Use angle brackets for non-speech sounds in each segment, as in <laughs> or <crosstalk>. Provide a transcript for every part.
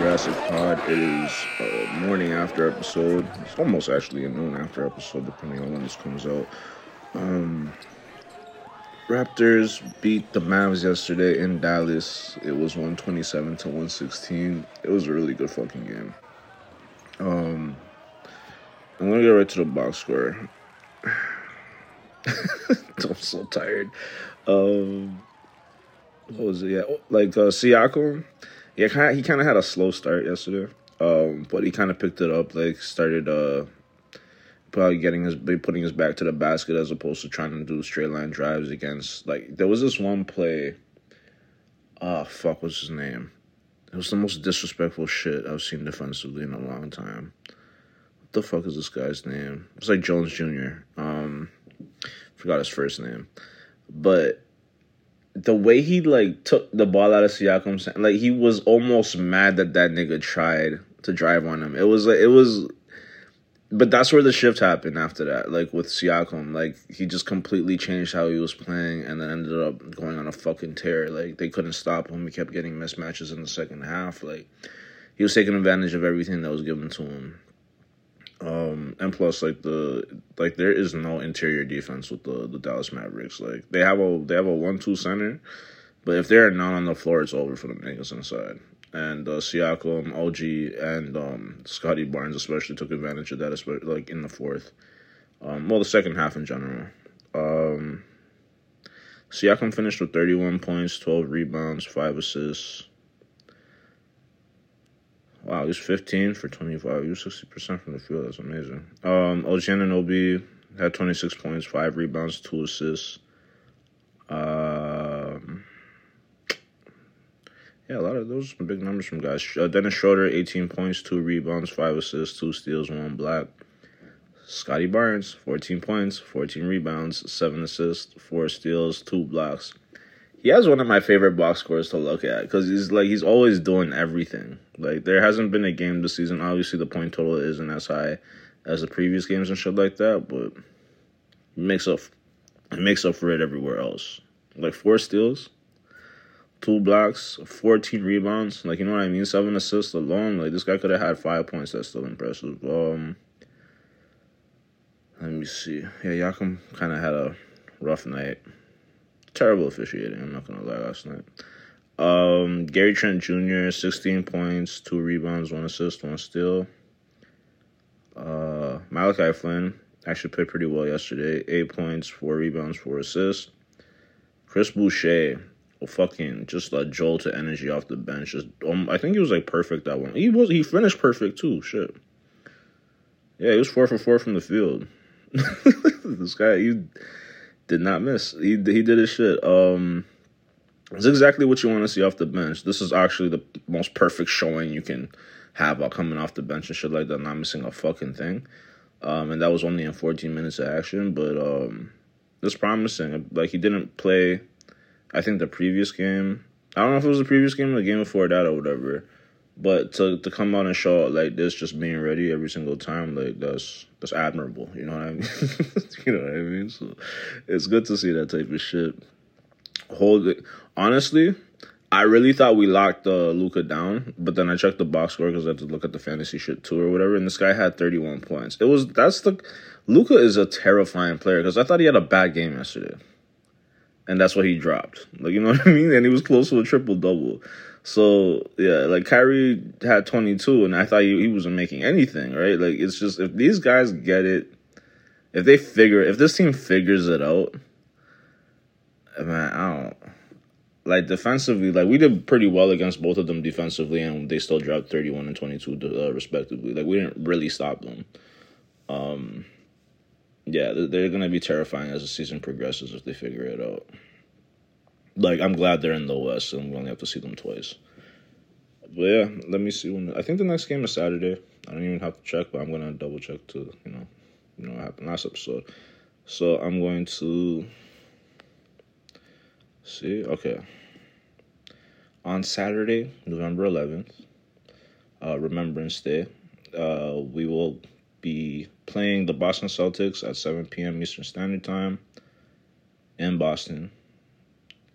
Jurassic Pod. It is a morning after episode. It's almost actually a noon after episode, depending on when this comes out. Um, Raptors beat the Mavs yesterday in Dallas. It was 127 to 116. It was a really good fucking game. Um, I'm gonna get right to the box score. <laughs> I'm so tired. Um, what was it? Yeah, like uh, Siakam. Yeah, kind of, he kind of had a slow start yesterday. Um, but he kind of picked it up. Like started uh, probably getting his putting his back to the basket as opposed to trying to do straight line drives against. Like there was this one play. Ah, fuck, what's his name? It was the most disrespectful shit I've seen defensively in a long time. What the fuck is this guy's name? It's like Jones Jr. Um, forgot his first name, but the way he like took the ball out of Siakam, like he was almost mad that that nigga tried to drive on him. It was like it was, but that's where the shift happened after that. Like with Siakam, like he just completely changed how he was playing, and then ended up going on a fucking tear. Like they couldn't stop him. He kept getting mismatches in the second half. Like he was taking advantage of everything that was given to him. Um, and plus, like the like there is no interior defense with the the Dallas Mavericks. Like they have a they have a one two center, but if they're not on the floor, it's over for the niggas inside. And uh, Siakam, OG, and um, Scottie Barnes especially took advantage of that, especially like in the fourth. Um, well, the second half in general. Um, Siakam finished with 31 points, 12 rebounds, 5 assists. Wow, he's 15 for 25. He was 60% from the field. That's amazing. Um, OG Anunoby had 26 points, 5 rebounds, 2 assists. Um, yeah, a lot of those are big numbers from guys. Uh, Dennis Schroeder, 18 points, 2 rebounds, 5 assists, 2 steals, 1 block. Scottie Barnes, 14 points, 14 rebounds, 7 assists, 4 steals, 2 blocks he has one of my favorite box scores to look at because he's like he's always doing everything. Like there hasn't been a game this season. Obviously, the point total isn't as high as the previous games and shit like that, but it makes up it makes up for it everywhere else. Like four steals, two blocks, fourteen rebounds. Like you know what I mean? Seven assists alone. Like this guy could have had five points. That's still impressive. Um, let me see. Yeah, Yakum kind of had a rough night terrible officiating. I'm not gonna lie. Last night, um, Gary Trent Jr. 16 points, two rebounds, one assist, one steal. Uh, Malachi Flynn actually played pretty well yesterday. Eight points, four rebounds, four assists. Chris Boucher, fucking just a jolt of energy off the bench. Just, um, I think he was like perfect that one. He was he finished perfect too. Shit. Yeah, he was four for four from the field. <laughs> this guy, you did not miss. He he did his shit. Um, it's exactly what you want to see off the bench. This is actually the most perfect showing you can have while coming off the bench and shit like that, not missing a fucking thing. Um, and that was only in 14 minutes of action, but um, it's promising. Like he didn't play, I think the previous game. I don't know if it was the previous game or the game before that or whatever. But to to come out and show like this, just being ready every single time, like that's that's admirable. You know what I mean? <laughs> you know what I mean? So it's good to see that type of shit. Hold it. Honestly, I really thought we locked uh, Luka down, but then I checked the box score because I had to look at the fantasy shit too or whatever, and this guy had 31 points. It was that's the Luka is a terrifying player because I thought he had a bad game yesterday, and that's what he dropped. Like you know <laughs> what I mean? And he was close to a triple double. So yeah, like Kyrie had 22, and I thought he, he wasn't making anything, right? Like it's just if these guys get it, if they figure, if this team figures it out, man, I don't like defensively. Like we did pretty well against both of them defensively, and they still dropped 31 and 22 uh, respectively. Like we didn't really stop them. Um, yeah, they're, they're gonna be terrifying as the season progresses if they figure it out like I'm glad they're in the West and we only have to see them twice. But yeah, let me see when I think the next game is Saturday. I don't even have to check, but I'm gonna double check to you know, you know what happened last episode. So I'm going to see. Okay, on Saturday, November 11th, uh, Remembrance Day, uh, we will be playing the Boston Celtics at 7 p.m. Eastern Standard Time in Boston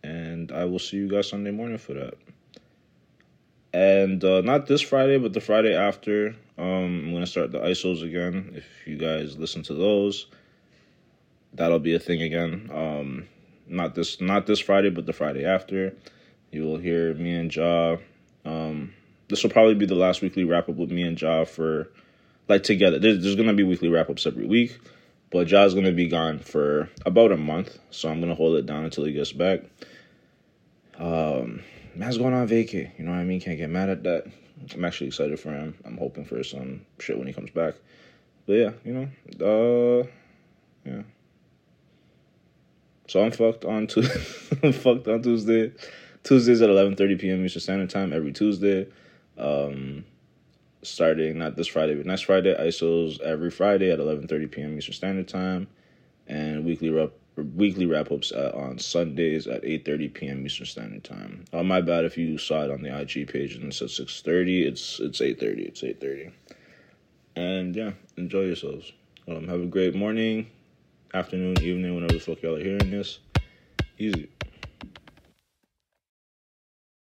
and I will see you guys Sunday morning for that. And uh, not this Friday, but the Friday after, um, I'm gonna start the ISOs again. If you guys listen to those, that'll be a thing again. Um, not this not this Friday, but the Friday after. You will hear me and Ja. Um, this will probably be the last weekly wrap up with me and Ja for like together. There's, there's gonna be weekly wrap ups every week, but Ja's gonna be gone for about a month, so I'm gonna hold it down until he gets back. Um, man's going on vacay. You know what I mean? Can't get mad at that. I'm actually excited for him. I'm hoping for some shit when he comes back. But yeah, you know, uh, yeah. So I'm fucked on to <laughs> I'm fucked on Tuesday. Tuesdays at 11:30 p.m. Eastern Standard Time every Tuesday. Um, starting not this Friday but next Friday. ISOs every Friday at 11:30 p.m. Eastern Standard Time, and weekly wrap weekly wrap ups on Sundays at 8:30 p.m. Eastern Standard Time. Oh my bad if you saw it on the IG page and it said 6:30. It's it's 8:30. It's 8:30. And yeah, enjoy yourselves. Um, have a great morning, afternoon, evening, whenever the fuck y'all are hearing this. Easy.